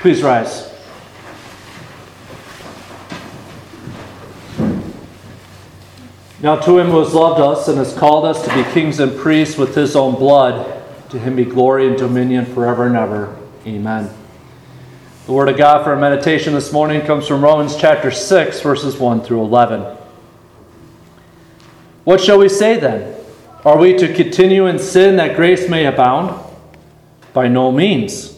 Please rise. Now, to him who has loved us and has called us to be kings and priests with his own blood, to him be glory and dominion forever and ever. Amen. The word of God for our meditation this morning comes from Romans chapter 6, verses 1 through 11. What shall we say then? Are we to continue in sin that grace may abound? By no means.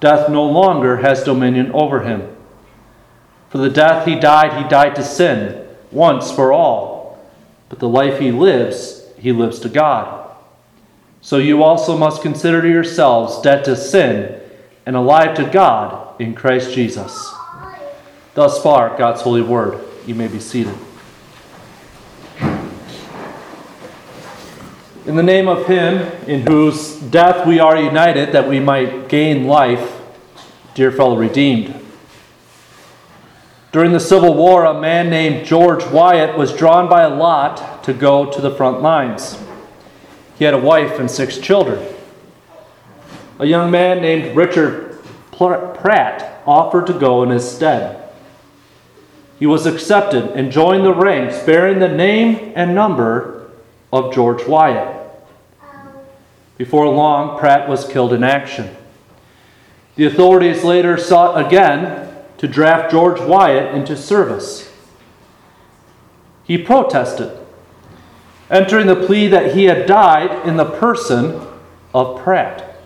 Death no longer has dominion over him. For the death he died, he died to sin once for all. But the life he lives, he lives to God. So you also must consider yourselves dead to sin and alive to God in Christ Jesus. Thus far, God's holy word. You may be seated. In the name of Him in whose death we are united, that we might gain life, dear fellow redeemed. During the Civil War, a man named George Wyatt was drawn by a lot to go to the front lines. He had a wife and six children. A young man named Richard Pratt offered to go in his stead. He was accepted and joined the ranks bearing the name and number of George Wyatt. Before long, Pratt was killed in action. The authorities later sought again to draft George Wyatt into service. He protested, entering the plea that he had died in the person of Pratt.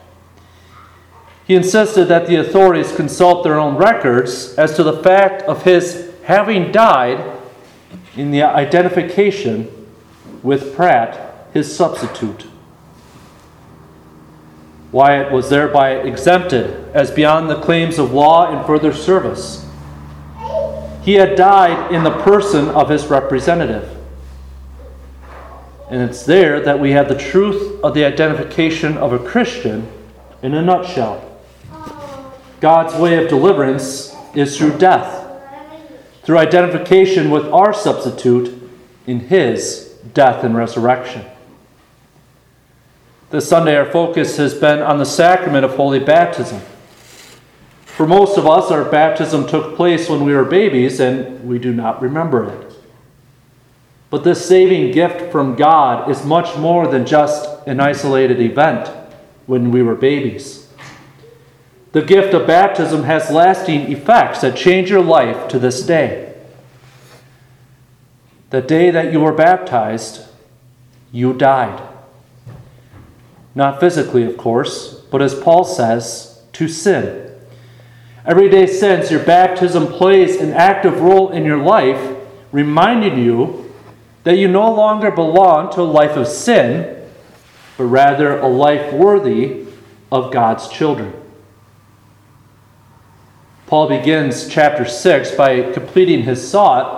He insisted that the authorities consult their own records as to the fact of his having died in the identification with Pratt, his substitute. Wyatt was thereby exempted as beyond the claims of law in further service. He had died in the person of his representative. And it's there that we have the truth of the identification of a Christian in a nutshell. God's way of deliverance is through death, through identification with our substitute in his death and resurrection. This Sunday, our focus has been on the sacrament of holy baptism. For most of us, our baptism took place when we were babies and we do not remember it. But this saving gift from God is much more than just an isolated event when we were babies. The gift of baptism has lasting effects that change your life to this day. The day that you were baptized, you died. Not physically, of course, but as Paul says, to sin. Every day since, your baptism plays an active role in your life, reminding you that you no longer belong to a life of sin, but rather a life worthy of God's children. Paul begins chapter 6 by completing his thought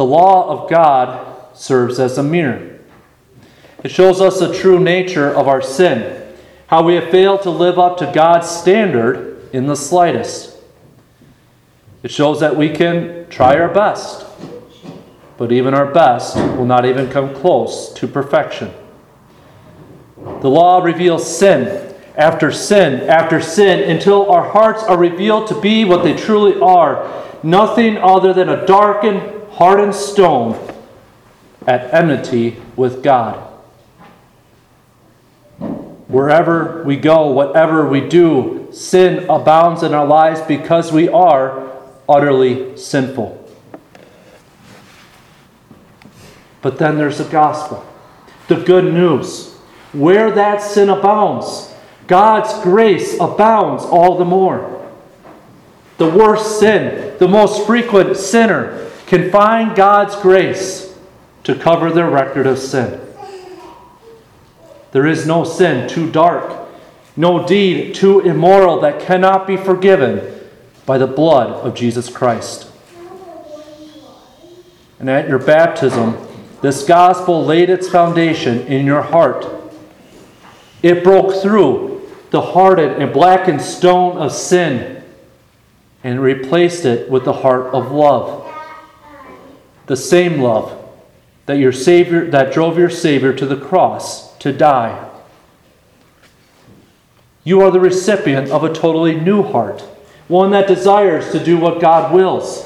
The law of God serves as a mirror. It shows us the true nature of our sin, how we have failed to live up to God's standard in the slightest. It shows that we can try our best, but even our best will not even come close to perfection. The law reveals sin after sin after sin until our hearts are revealed to be what they truly are nothing other than a darkened, hardened stone at enmity with God. Wherever we go, whatever we do, sin abounds in our lives because we are utterly sinful. But then there's the gospel, the good news. Where that sin abounds, God's grace abounds all the more. The worst sin, the most frequent sinner, can find God's grace to cover their record of sin. There is no sin too dark, no deed too immoral that cannot be forgiven by the blood of Jesus Christ. And at your baptism, this gospel laid its foundation in your heart. It broke through the hardened and blackened stone of sin and replaced it with the heart of love. The same love that your savior that drove your savior to the cross to die. You are the recipient of a totally new heart one that desires to do what God wills,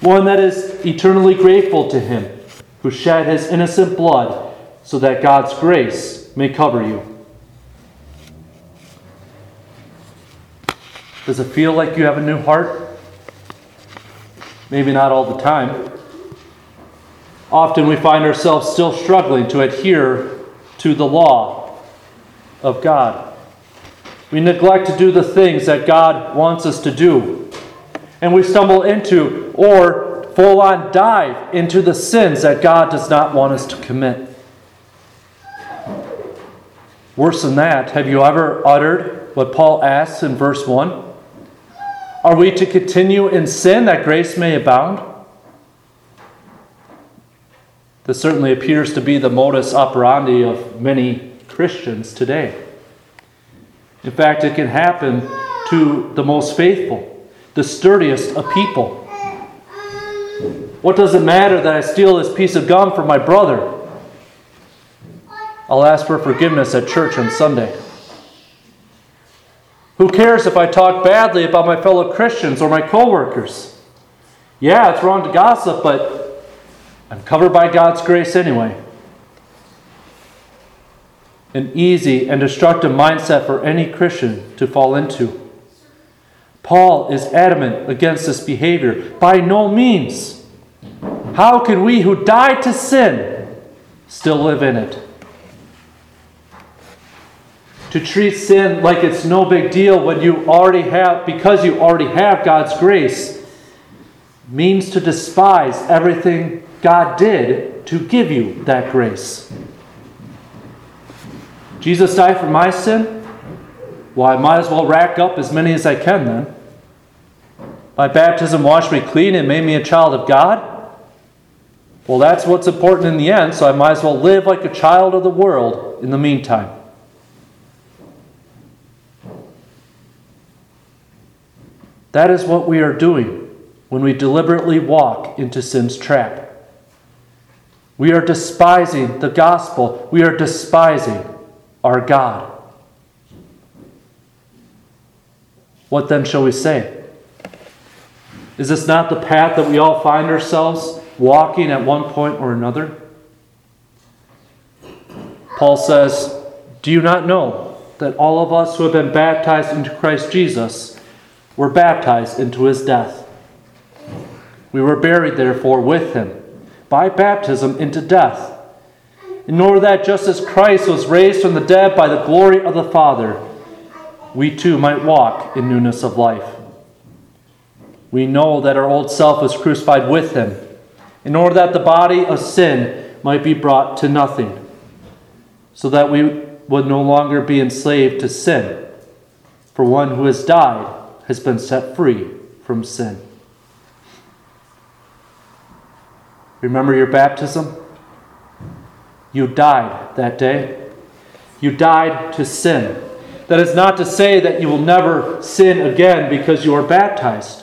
one that is eternally grateful to Him, who shed His innocent blood so that God's grace may cover you. Does it feel like you have a new heart? Maybe not all the time. Often we find ourselves still struggling to adhere to the law of God. We neglect to do the things that God wants us to do. And we stumble into or full on dive into the sins that God does not want us to commit. Worse than that, have you ever uttered what Paul asks in verse 1? Are we to continue in sin that grace may abound? This certainly appears to be the modus operandi of many Christians today. In fact, it can happen to the most faithful, the sturdiest of people. What does it matter that I steal this piece of gum from my brother? I'll ask for forgiveness at church on Sunday. Who cares if I talk badly about my fellow Christians or my coworkers? Yeah, it's wrong to gossip, but I'm covered by God's grace anyway an easy and destructive mindset for any Christian to fall into. Paul is adamant against this behavior. By no means. How can we who died to sin still live in it? To treat sin like it's no big deal when you already have, because you already have God's grace, means to despise everything God did to give you that grace. Jesus died for my sin? Well, I might as well rack up as many as I can then. My baptism washed me clean and made me a child of God? Well, that's what's important in the end, so I might as well live like a child of the world in the meantime. That is what we are doing when we deliberately walk into sin's trap. We are despising the gospel. We are despising our God. What then shall we say? Is this not the path that we all find ourselves walking at one point or another? Paul says, Do you not know that all of us who have been baptized into Christ Jesus were baptized into his death? We were buried, therefore, with him by baptism into death in order that just as Christ was raised from the dead by the glory of the Father, we too might walk in newness of life. We know that our old self was crucified with him, in order that the body of sin might be brought to nothing, so that we would no longer be enslaved to sin. For one who has died has been set free from sin. Remember your baptism? You died that day. You died to sin. That is not to say that you will never sin again because you are baptized.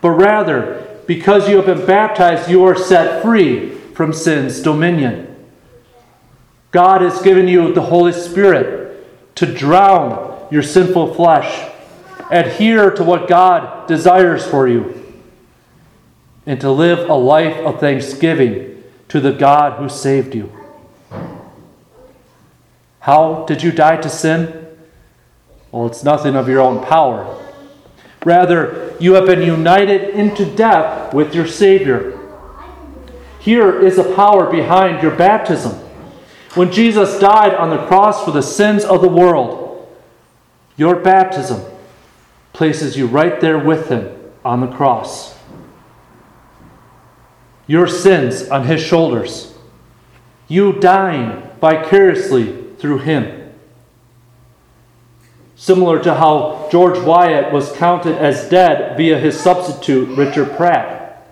but rather, because you have been baptized, you are set free from sin's dominion. God has given you the Holy Spirit to drown your sinful flesh, adhere to what God desires for you, and to live a life of thanksgiving to the God who saved you. How did you die to sin? Well, it's nothing of your own power. Rather, you have been united into death with your Savior. Here is a power behind your baptism. When Jesus died on the cross for the sins of the world, your baptism places you right there with Him on the cross. Your sins on His shoulders. You dying vicariously through him. Similar to how George Wyatt was counted as dead via his substitute, Richard Pratt.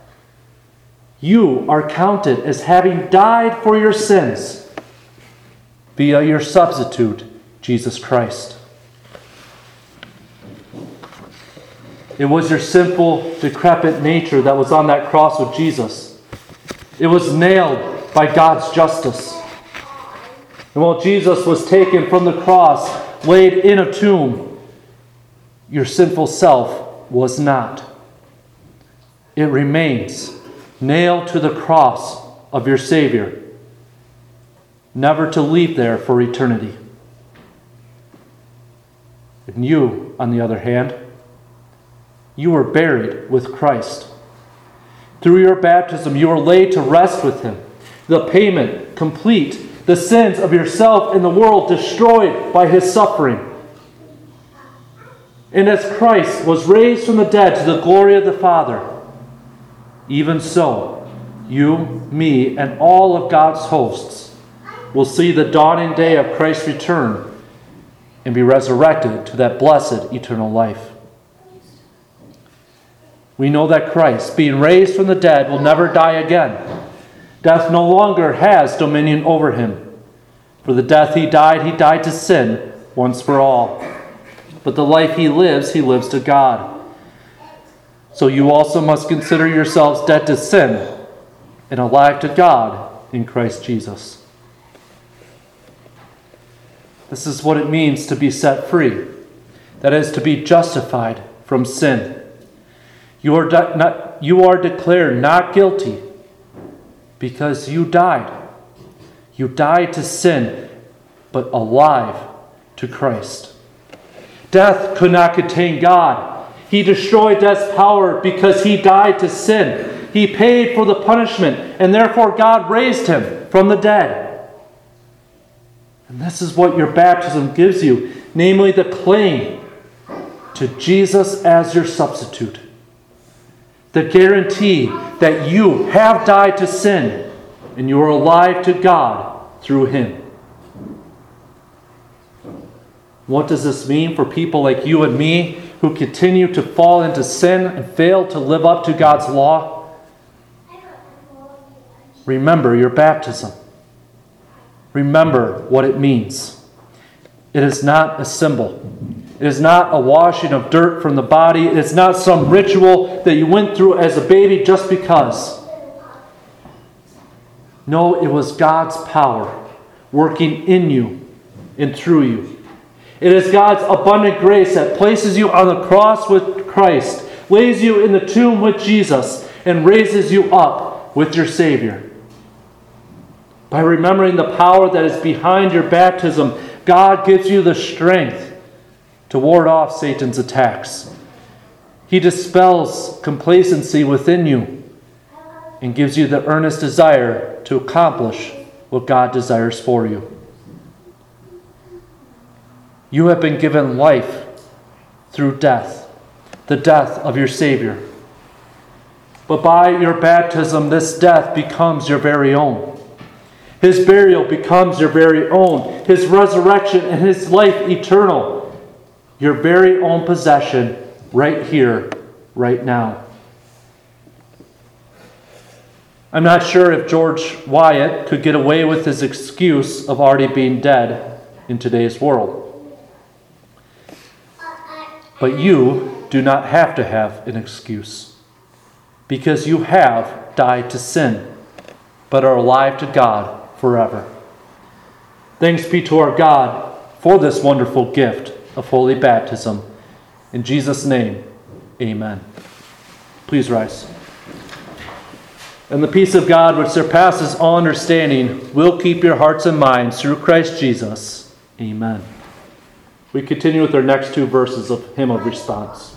You are counted as having died for your sins via your substitute, Jesus Christ. It was your simple, decrepit nature that was on that cross with Jesus. It was nailed by God's justice. And while Jesus was taken from the cross, laid in a tomb, your sinful self was not. It remains nailed to the cross of your Savior, never to leave there for eternity. And you, on the other hand, you were buried with Christ. Through your baptism, you were laid to rest with Him. The payment complete the sins of yourself and the world destroyed by his suffering. And as Christ was raised from the dead to the glory of the Father, even so, you, me, and all of God's hosts will see the dawning day of Christ's return and be resurrected to that blessed eternal life. We know that Christ, being raised from the dead, will never die again Death no longer has dominion over him. For the death he died, he died to sin once for all. But the life he lives, he lives to God. So you also must consider yourselves dead to sin and alive to God in Christ Jesus. This is what it means to be set free that is, to be justified from sin. You are, de- not, you are declared not guilty because you died. You died to sin, but alive to Christ. Death could not contain God. He destroyed death's power because he died to sin. He paid for the punishment, and therefore God raised him from the dead. And this is what your baptism gives you namely, the claim to Jesus as your substitute the guarantee that you have died to sin and you are alive to God through Him. What does this mean for people like you and me who continue to fall into sin and fail to live up to God's law? Remember your baptism. Remember what it means. It is not a symbol. It is not a washing of dirt from the body. It is not some ritual that you went through as a baby just because. No, it was God's power working in you and through you. It is God's abundant grace that places you on the cross with Christ, lays you in the tomb with Jesus, and raises you up with your Savior. By remembering the power that is behind your baptism, God gives you the strength to ward off Satan's attacks. He dispels complacency within you and gives you the earnest desire to accomplish what God desires for you. You have been given life through death, the death of your Savior. But by your baptism, this death becomes your very own. His burial becomes your very own. His resurrection and his life eternal your very own possession right here, right now. I'm not sure if George Wyatt could get away with his excuse of already being dead in today's world. But you do not have to have an excuse. because you have died to sin, but are alive to God forever. Thanks be to our God for this wonderful gift of holy baptism. In Jesus' name, amen. Please rise. And the peace of God, which surpasses all understanding, will keep your hearts and minds through Christ Jesus. Amen. We continue with our next two verses of Hymn of Response.